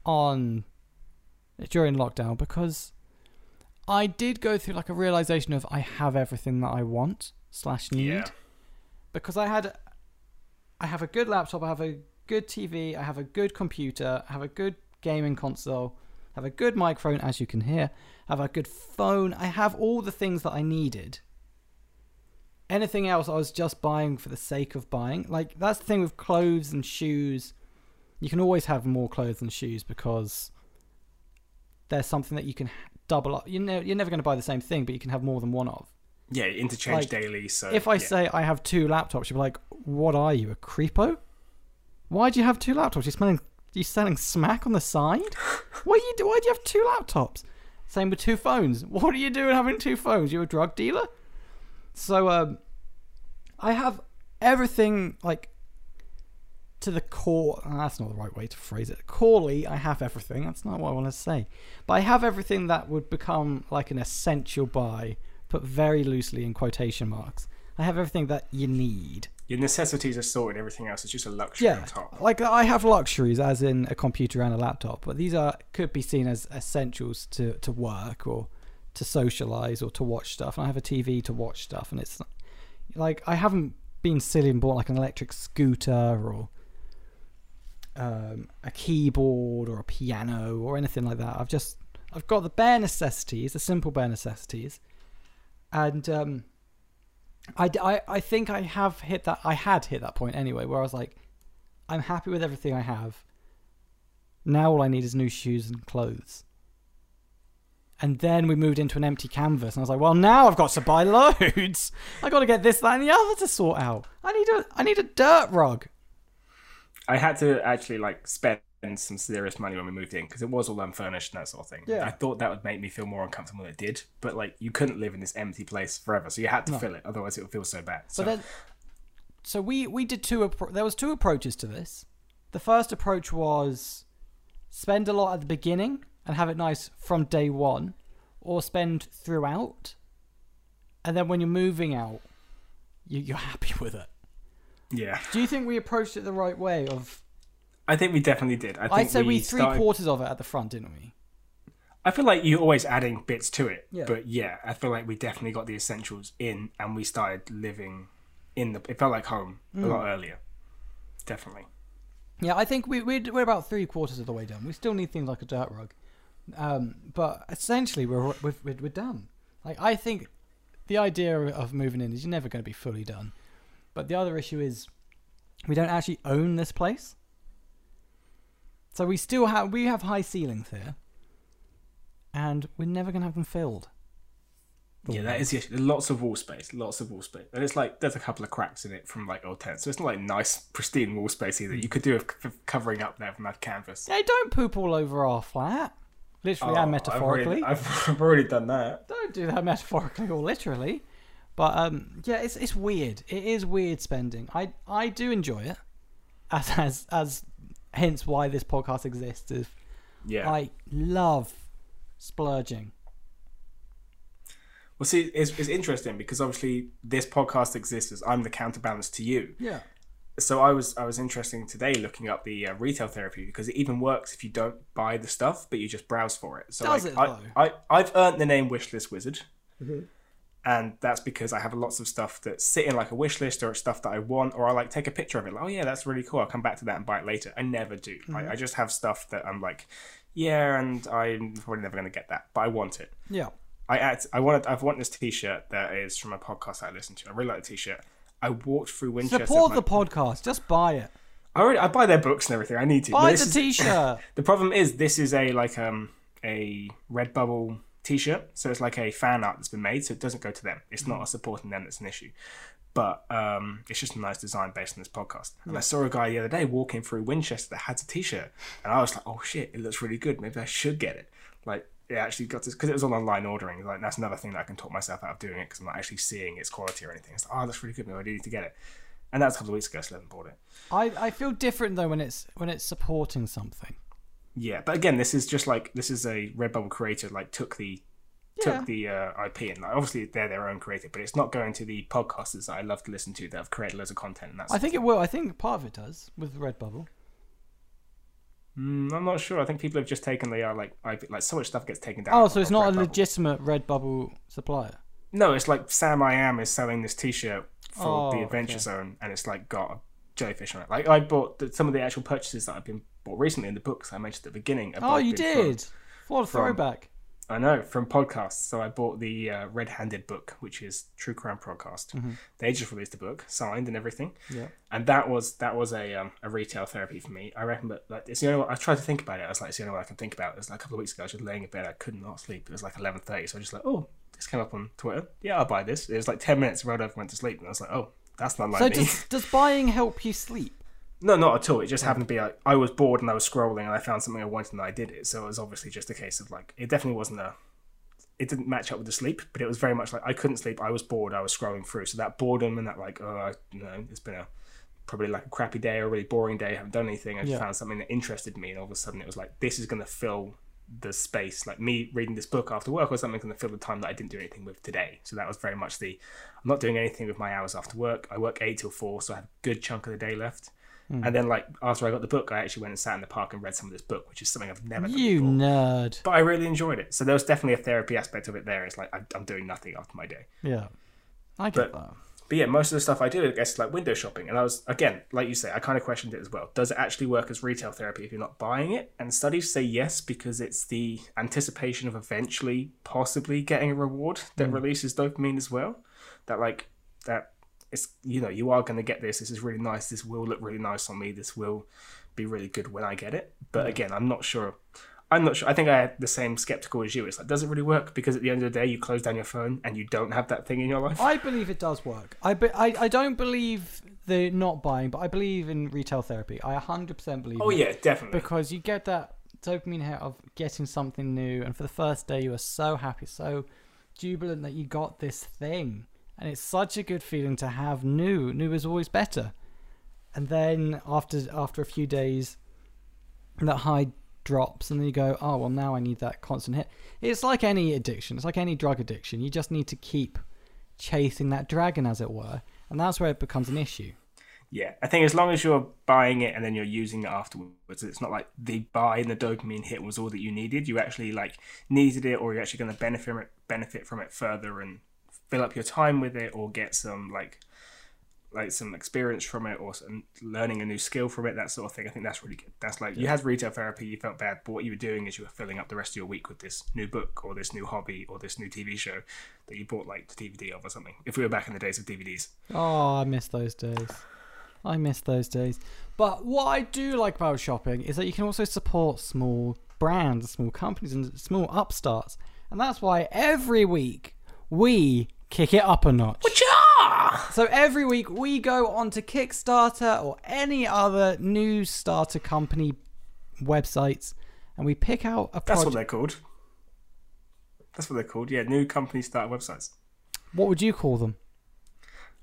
on during lockdown because I did go through like a realization of I have everything that I want slash need Yeah. because I had I have a good laptop, I have a good TV, I have a good computer, I have a good gaming console, I have a good microphone as you can hear, I have a good phone, I have all the things that I needed. anything else, I was just buying for the sake of buying. Like that's the thing with clothes and shoes. You can always have more clothes and shoes because there's something that you can double up. You know, you're never going to buy the same thing, but you can have more than one of. Yeah, interchange Like, daily. So if I yeah. say I have two laptops, you'll be like, "What are you, a creepo? Why do you have two laptops? You're selling you selling smack on the side? Why you do? Why do you have two laptops? Same with two phones. What are you doing having two phones? You're a drug dealer? So um, I have everything like to the core. oh, that's not the right way to phrase it. Corely, I have everything. That's not what I want to say. But I have everything that would become like an essential buy, put very loosely in quotation marks. I have everything that you need. your necessities are sorted, everything else is just a luxury Yeah, on top. like I have luxuries, as in a computer and a laptop, but these are could be seen as essentials to to work or to socialize or to watch stuff. And I have a TV to watch stuff, and it's like I haven't been silly and bought like an electric scooter or um, a keyboard or a piano or anything like that. I've just I've got the bare necessities, the simple bare necessities, and um, I, I, I think I have hit that. I had hit that point anyway, where I was like, I'm happy with everything I have. Now all I need is new shoes and clothes. And then we moved into an empty canvas, and I was like, "Well, now I've got to buy loads. I got to get this, that, and the other to sort out. I need a, I need a dirt rug. I had to actually like spend some serious money when we moved in because it was all unfurnished and that sort of thing. Yeah. I thought that would make me feel more uncomfortable than it did, but like you couldn't live in this empty place forever, so you had to No. fill it, otherwise it would feel so bad. So But then, so we we did two. There was two approaches to this. The first approach was spend a lot at the beginning and have it nice from day one, or spend throughout, and then when you're moving out, you, you're happy with it. Yeah, Do you think we approached it the right way? Of I think we definitely did. I think I'd say we, three started- quarters of it at the front, didn't we? I feel like you're always adding bits to it, Yeah. but yeah, I feel like we definitely got the essentials in, and we started living in the. It felt like home Mm. a lot earlier. Definitely. Yeah, I think we, we're, we're about three quarters of the way done. We still need things like a dirt rug, um, but essentially we're, we're we're we're done. Like I think the idea of moving in is you're never going to be fully done, but the other issue is we don't actually own this place, so we still have we have high ceilings here, and we're never going to have them filled. Yeah, that is the issue. Lots of wall space, lots of wall space, and it's like there's a couple of cracks in it from like old tents, so it's not like nice, pristine wall space either. You could do c- covering up there from that canvas. Hey, don't poop all over our flat, literally Oh, and metaphorically. I've already, I've, I've already done that. don't do that metaphorically or literally. But um, yeah, it's it's weird. It is weird spending. I I do enjoy it, as as as hence why this podcast exists. Is Yeah. I love splurging. well, see, it's, it's interesting because obviously this podcast exists as I'm the counterbalance to you. Yeah. So I was I was interesting today looking up the uh, retail therapy because it even works if you don't buy the stuff but you just browse for it. So Does like, it, I, though? I I've earned the name wishlist wizard. Mm-hmm. And that's because I have lots of stuff that sit in like a wish list or stuff that I want, or I like take a picture of it. Like, oh yeah, that's really cool. I'll come back to that and buy it later. I never do. Mm-hmm. I, I just have stuff that I'm like, yeah, and I'm probably never going to get that, but I want it. Yeah. I act, I wanted I've wanted this T-shirt that is from a podcast I listen to. I really like the T-shirt. I walked through Winchester. Support with the podcast. Just buy it. I already I buy their books and everything. I need to. Buy the is, T-shirt. the problem is this is a like um a Redbubble T-shirt, so it's like a fan art that's been made, so it doesn't go to them. It's not us supporting them that's an issue, but um it's just a nice design based on this podcast. And I saw a guy the other day walking through Winchester that had a T-shirt, and I was like, oh shit, it looks really good. Maybe I should get it. Like it actually got this because it was on online ordering. Like that's another thing that I can talk myself out of doing it because I'm not actually seeing its quality or anything. It's like, oh, that's really good. Maybe I do need to get it. And that was a couple of weeks ago. So i haven't bought it. I I feel different though when it's when it's supporting something. Yeah, but again, this is just like this is a Redbubble creator like took the Yeah. took the uh, IP and like, obviously they're their own creator, but it's not going to the podcasters that I love to listen to that have created loads of content. And that's I think it will. I think part of it does with Redbubble. mm, I'm not sure. I think people have just taken the uh, like IP, like so much stuff gets taken down. Oh, so it's not a legitimate Redbubble supplier. No, it's like Sam I Am is selling this T-shirt for Oh, the Adventure okay. Zone, and it's like got a jellyfish on it. Like I bought the, some of the actual purchases that I've been bought recently in the books I mentioned at the beginning. Oh, you been from- did. What a from- throwback. I know from podcasts. So I bought the uh, Red Handed book, which is True Crime Podcast. They just released the book, signed and everything. Yeah. And that was that was a um, a retail therapy for me. I reckon, but like, it's the only. One, I tried to think about it. I was like, it's the only one I can think about. It was like a couple of weeks ago. I was just laying in bed. I could not sleep. It was like eleven thirty. So I was just like, oh, this came up on Twitter. Yeah, I'll buy this. It was like ten minutes. Rolled over, went to sleep, and I was like, oh, that's not like So me. does does buying help you sleep? No, not at all. It just happened to be like I was bored and I was scrolling and I found something I wanted and I did it. So it was obviously just a case of like it definitely wasn't a. It didn't match up with the sleep, but it was very much like I couldn't sleep. I was bored. I was scrolling through. So that boredom and that like oh I, you know it's been a probably like a crappy day or a really boring day. I haven't done anything. I just Yeah. found something that interested me and all of a sudden it was like this is going to fill the space. Like me reading this book after work or something going to fill the time that I didn't do anything with today. So that was very much the I'm not doing anything with my hours after work. I work eight till four, so I have a good chunk of the day left. Hmm. And then, like after I got the book, I actually went and sat in the park and read some of this book, which is something I've never done You before. nerd. But I really enjoyed it. So there was definitely a therapy aspect of it there. It's like I'm, I'm doing nothing after my day. Yeah. I get But- that. But yeah, most of the stuff I do, I guess, is like window shopping. And I was, again, like you say, I kind of questioned it as well. Does it actually work as retail therapy if you're not buying it? And studies say yes, because it's the anticipation of eventually possibly getting a reward that hmm. releases dopamine as well. That, like, that it's, you know, you are going to get this. This is really nice. This will look really nice on me. This will be really good when I get it. But again, I'm not sure. I'm not sure. I think I had the same skeptical as you. It's like, does it really work? Because at the end of the day, you close down your phone and you don't have that thing in your life. I believe it does work. I, be, I I don't believe the not buying, but I believe in retail therapy. I 100% believe. Oh yeah, definitely. because you get that dopamine hit of getting something new, and for the first day you are so happy, so jubilant that you got this thing, and it's such a good feeling to have new. New is always better. And then after after a few days, that high drops, and then you go, oh well, now I need that constant hit. It's like any addiction. It's like any drug addiction. You just need to keep chasing that dragon, as it were, and that's where it becomes an issue. Yeah, I think as long as you're buying it and then you're using it afterwards, it's not like the buy and the dopamine hit was all that you needed. You actually like needed it, or you're actually going to benefit benefit from it further and fill up your time with it, or get some like like some experience from it, or some learning a new skill from it, that sort of thing. I think that's really good. That's like you had retail therapy, you felt bad, but what you were doing is you were filling up the rest of your week with this new book or this new hobby or this new TV show that you bought like the DVD of or something. If we were back in the days of DVDs. Oh, I miss those days. I miss those days. But what I do like about shopping is that you can also support small brands, small companies, and small upstarts. And that's why every week we kick it up a notch. So every week we go onto Kickstarter or any other new starter company websites and we pick out a That's what they're called. That's what they're called. Yeah, new company start websites. what would you call them?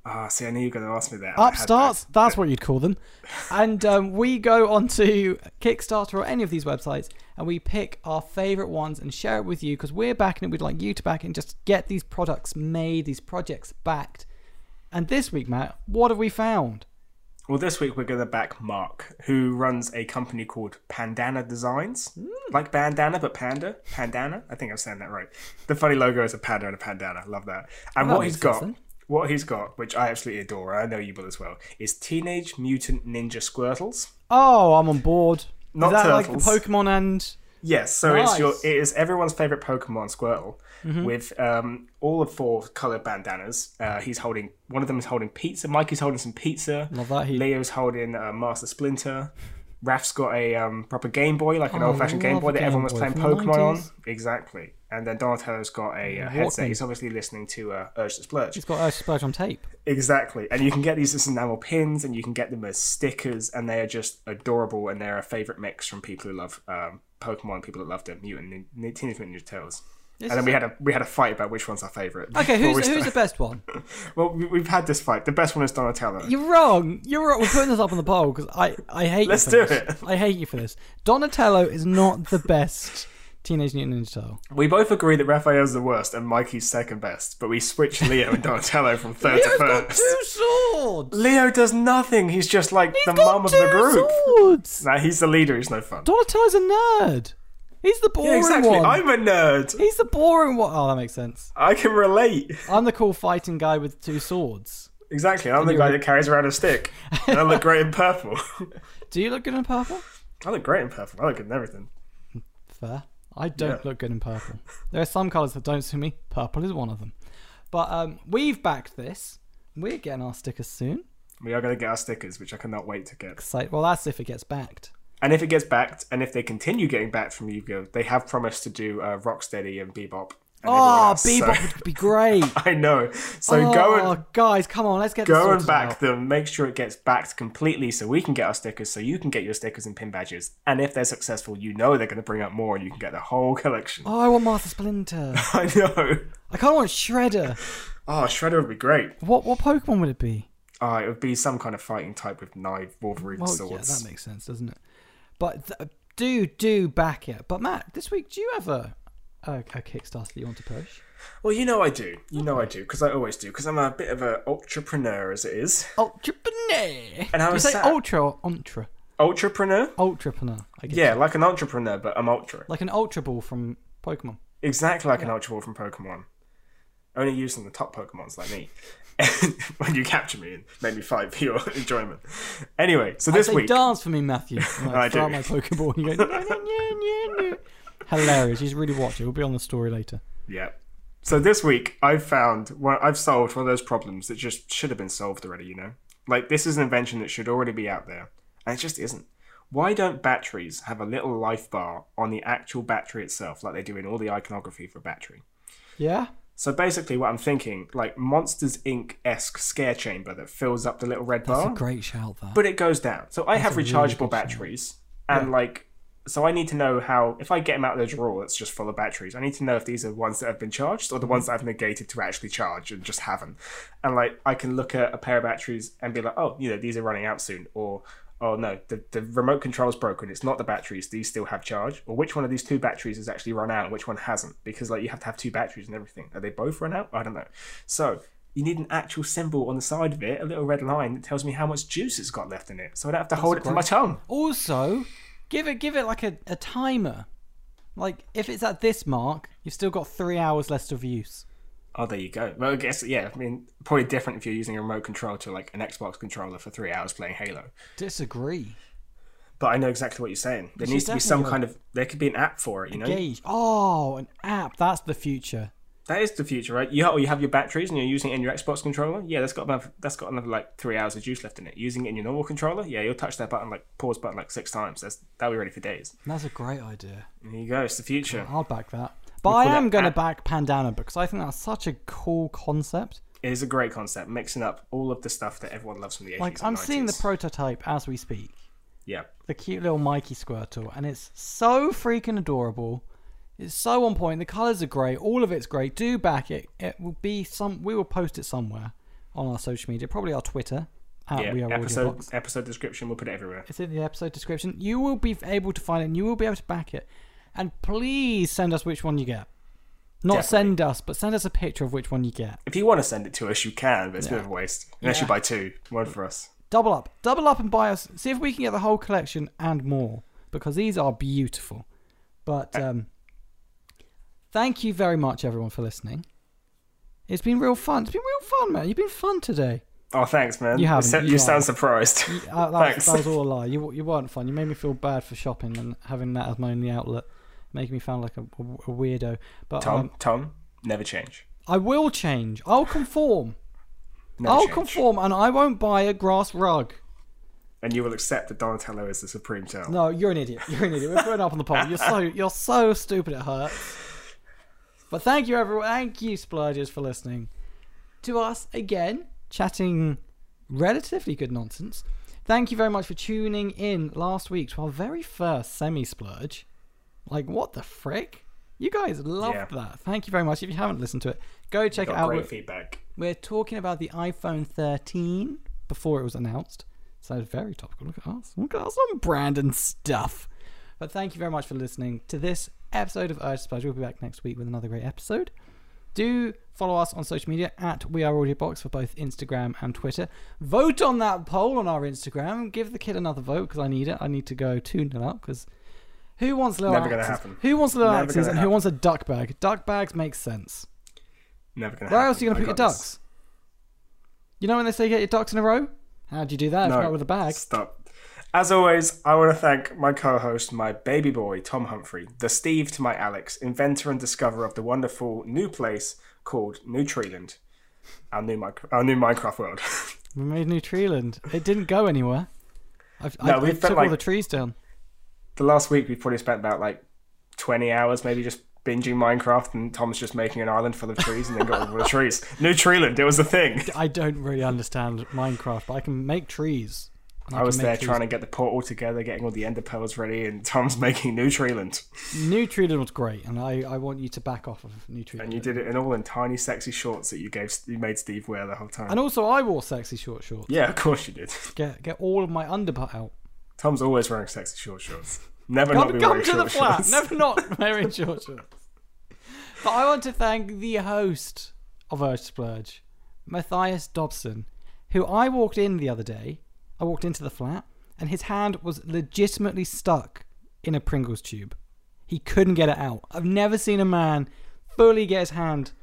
Ah, see, I knew you were going to ask me that. Upstarts, that. that's what you'd call them. And um, we go onto Kickstarter or any of these websites and we pick our favorite ones and share it with you because we're backing it. We'd like you to back it and just get these products made, these projects backed. And this week, Matt, what have we found? Well, this week we're going to back Mark, who runs a company called Pandana Designs. Like bandana, but panda. Pandana? I think I'm saying that right. The funny logo is a panda and a pandana. Love that. And that what he's got, then. What he's got, which I absolutely adore, I know you will as well, is Teenage Mutant Ninja Squirtles. Oh, I'm on board. Not Is that turtles. like the Pokemon and. Yes, so it's your it is everyone's favorite Pokemon Squirtle with um, all of four colored bandanas. Uh, he's holding one of them is holding pizza. Mikey's holding some pizza. Love that. He- Leo's holding uh, Master Splinter. Raph's got a um, proper Game Boy, like an Oh, old fashioned Game Boy that Game everyone was Boy playing Pokemon on. Exactly. And then Donatello's got a uh, headset. He's obviously listening to uh, Urge to Splurge. He's got Urge to Splurge on tape. Exactly. And you can get these as enamel pins and you can get them as stickers and they are just adorable and they're a favourite mix from people who love um, Pokemon, people that love the mutant Nin- Teenage Mutant Ninja Turtles. This and then we had a we had a fight about which one's our favourite. Okay, who's, who's the best one? Well, we- we've had this fight. The best one is Donatello. You're wrong. You're wrong. We're putting this up on the poll because I, I hate Let's do this. it. I hate you for this. Donatello is not the best Teenage Mutant Ninja Turtle. We both agree that Raphael's the worst and Mikey's second best, but we switch Leo and Donatello from third to Leo's got first. two swords. Leo does nothing. He's just like the mum of the group. Swords. Nah, he's the leader. He's no fun. Donatello's a nerd. He's the boring Yeah, exactly. one. I'm a nerd. He's the boring one. Oh, that makes sense. I can relate. I'm the cool fighting guy with two swords. Exactly. I'm the guy a- that carries around a stick. And I look great in purple. Do you look good in purple? I look great in purple. I look good in everything. Fair. I don't Yeah. look good in purple. There are some colours that don't suit me. Purple is one of them. But um, we've backed this. We're getting our stickers soon. We are going to get our stickers, which I cannot wait to get. Excited. Well, that's if it gets backed. And if it gets backed, and if they continue getting backed from Yu-Gi-Oh, they have promised to do uh, Rocksteady and Bebop. Oh, Bebop would be great. I know. So oh, go ah, and guys, come on, let's get this go and back out. them. Make sure it gets backed completely, so we can get our stickers, so you can get your stickers and pin badges. And if they're successful, you know they're going to bring up more, and you can get the whole collection. Oh, I want Master Splinter. I know. I kind of want Shredder. Oh, Shredder would be great. What what Pokemon would it be? Oh, it would be some kind of fighting type with knife, Wolverine Well, swords. yeah, that makes sense, doesn't it? But th- do do back it. But Matt, this week, do you have a a, Kickstarter that you want to push? Well, you know I do. You know I do, because I always do, because I'm a bit of an entrepreneur as it is. Entrepreneur. And I was you say sat- ultra or ultra? Entrepreneur? Ultrapreneur. I guess. Yeah, like an entrepreneur, but I'm ultra. Like an Ultra Ball from Pokemon. Exactly like an Ultra Ball from Pokemon. Only using the top Pokemons like me. when you capture me and make me fight for your enjoyment. Anyway, so this Say week. dance for me, Matthew. And I I throw out do. my Pokeball and you go. "Nya, nya, nya, nya, nya." Hilarious. You should really watch it. We'll be on the story later. Yeah. So this week I've found one I've solved one of those problems that just should have been solved already, you know? Like this is an invention that should already be out there. And it just isn't. Why don't batteries have a little life bar on the actual battery itself, like they do in all the iconography for a battery? Yeah. So basically what I'm thinking, like Monsters Inc. esque scare chamber that fills up the little red That's bar. a great shout, that. but it goes down. So I have a really rechargeable shout. batteries, and like, so I need to know how. If I get them out of the drawer that's just full of batteries, I need to know if these are ones that have been charged or the ones that I've negated to actually charge and just haven't. And like, I can look at a pair of batteries and be like, oh, you know, these are running out soon, or oh no, the, the remote control's broken. It's not the batteries; these still have charge. Or which one of these two batteries has actually run out and which one hasn't? Because like, you have to have two batteries and everything. Are they both run out? I don't know. So you need an actual symbol on the side of it, a little red line that tells me how much juice it's got left in it, so I don't have to hold it to my tongue. Also, give it give it like a, a timer. Like if it's at this mark, you've still got three hours left of use. Oh, there you go. Well, I guess yeah. I mean, probably different if you're using a remote control to like an Xbox controller for three hours playing Halo. Disagree. But I know exactly what you're saying. There needs to be some kind of. There could be an app for it. You know, Gauge. Oh, an app. That's the future. That is the future, right? You have, you have your batteries and you're using it in your Xbox controller. Yeah, that's got another, that's got another like three hours of juice left in it. Using it in your normal controller, yeah, you'll touch that button like pause button like six times. That's that'll be ready for days. That's a great idea. There you go. It's the future. I'll back that. But I am going to back Pandana because I think that's such a cool concept. It is a great concept, mixing up all of the stuff that everyone loves from the 80s. Like I'm seeing the prototype as we speak. yeah. The cute little Mikey Squirtle, and it's so freaking adorable. It's so on point. The colours are great. All of it's great. Do back it. It will be some. We will post it somewhere on our social media, probably our Twitter. Yeah, we are episode episode description. We'll put it everywhere. It's in the episode description. You will be able to find it. and You will be able to back it. And please send us which one you get. Not Definitely. send us, but send us a picture of which one you get. If you want to send it to us, you can, but it's a bit of a waste. Unless Yeah. you buy two, one for us. Double up. Double up and buy us. See if we can get the whole collection and more. Because these are beautiful. But um, thank you very much, everyone, for listening. It's been real fun. It's been real fun, man. You've been fun today. Oh, thanks, man. You haven't, you You, sound surprised. Uh, that, was, Thanks. that was all a lie. You, you weren't fun. You made me feel bad for shopping and having that as my only outlet, making me sound like a, a, a weirdo. But Tom, um, Tom, never change. I will change. I'll conform. Never I'll change. conform, and I won't buy a grass rug. And you will accept that Donatello is the supreme tail. No, you're an idiot. You're an idiot. We're putting up on the poll. You're so you're so stupid. It hurts. But thank you, everyone. Thank you, splurgers, for listening to us again, chatting relatively good nonsense. Thank you very much for tuning in last week to our very first semi splurge. Like, what the frick? You guys loved Yeah. that. Thank you very much. If you haven't listened to it, go check it out. great We're- feedback. we're talking about the iPhone 13 before it was announced. So it's very topical. Look at us. Look at us on brand and stuff. But thank you very much for listening to this episode of Urge Splash. We'll be back next week with another great episode. Do follow us on social media at We Are Audiobox for both Instagram and Twitter. Vote on that poll on our Instagram. Give the kid another vote because I need it. I need to go 2 0 up because who wants little Never axes? happen. Who wants little Never axes gonna and who wants a duck bag? Duck bags make sense. Never gonna Where happen. else are you going I to put your this. ducks? You know when they say get your ducks in a row? How do you do that if No. not with a bag? Stop. As always, I want to thank my co-host, my baby boy, Tom Humphrey, the Steve to my Alex, inventor and discoverer of the wonderful new place called New Treeland, our new, our new Minecraft world. We made New Treeland. It didn't go anywhere. I've, No, I, we've I spent, took all the trees down. the last week, we've probably spent about like 20 hours maybe just binging Minecraft, and Tom's just making an island full of trees and then got all the trees. New Treeland, it was a thing. I don't really understand Minecraft, but I can make trees. I was there trying to get the portal together, getting all the ender pearls ready, and Tom's making New Treeland. New Treeland was great, and I, I want you to back off of New Treeland. And you did it in all in tiny, sexy shorts that you gave, you made Steve wear the whole time. And also, I wore sexy short shorts. yeah, of course you did. Get get all of my underbutt out. Tom's always wearing sexy short shorts. Never Come, not be come wearing to the short flat. shorts. Never not wearing short shorts. But I want to thank the host of Urge Splurge, Matthias Dobson, who I walked in the other day. I walked into the flat, and his hand was legitimately stuck in a Pringles tube. He couldn't get it out. I've never seen a man fully get his hand,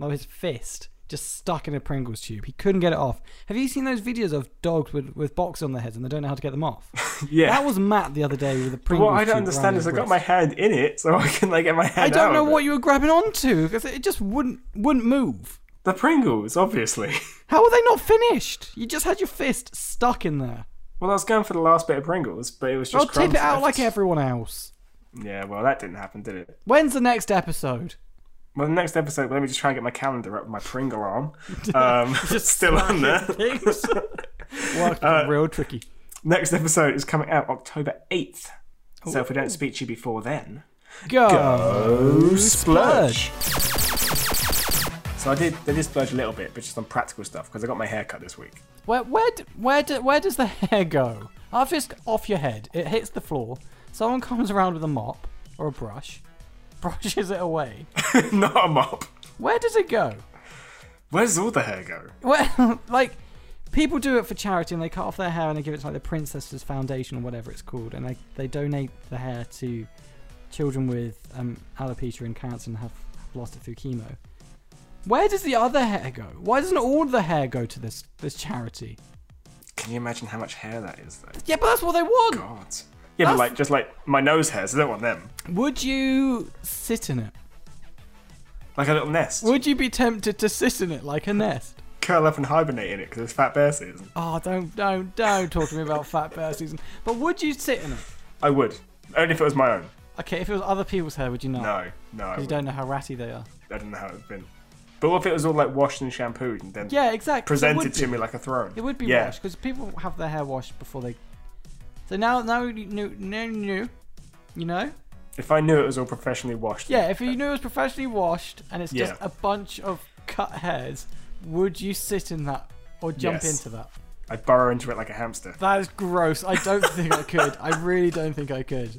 well, his fist, just stuck in a Pringles tube. He couldn't get it off. Have you seen those videos of dogs with, with boxes on their heads and they don't know how to get them off? Yeah. That was Matt the other day with a Pringles what I don't understand is I got my hand in it, so I can like get my hand out. I don't know what you were grabbing onto because it just wouldn't wouldn't move. The Pringles, obviously. How are they not finished? You just had your fist stuck in there. Well, I was going for the last bit of Pringles, but it was just. I'll tip it out like everyone else. Yeah, well, that didn't happen, did it? When's the next episode? Well, the next episode, let me just try and get my calendar up with my Pringle arm. Um, just still on there. Worked Uh, real tricky. Next episode is coming out October 8th. So if we don't speak to you before then, Go, go splurge. So I did, I did splurge a little bit, but just on practical stuff because I got my hair cut this week. Where where where do, where does the hair go? After it's off your head, it hits the floor. Someone comes around with a mop or a brush, brushes it away. Not a mop. Where does it go? Where's all the hair go? Well, like people do it for charity and they cut off their hair and they give it to like the Princesses Foundation or whatever it's called, and they they donate the hair to children with um, alopecia and cancer and have, have lost it through chemo. Where does the other hair go? Why doesn't all the hair go to this this charity? Can you imagine how much hair that is, though? Yeah, but that's what they want. God. Yeah, but like just like my nose hairs, I don't want them. Would you sit in it? Like a little nest. Would you be tempted to sit in it like a nest? Curl up and hibernate in it because it's fat bear season. Oh, don't don't don't talk to me about fat bear season. But would you sit in it? I would. Only if it was my own. Okay, if it was other people's hair, would you not? No, no, I, Because you wouldn't. don't know how ratty they are. I don't know how it's been. But what if it was all like washed and shampooed and then Yeah, exactly. Presented to be- me like a throne? It would be yeah. washed because people have their hair washed before they. So now, now you knew, knew, knew, you know. If I knew it was all professionally washed. Yeah, if you knew it was professionally washed and it's just a bunch of cut hairs, would you sit in that or jump Yes. into that? I'd burrow into it like a hamster. That is gross. I don't think I could. I really don't think I could.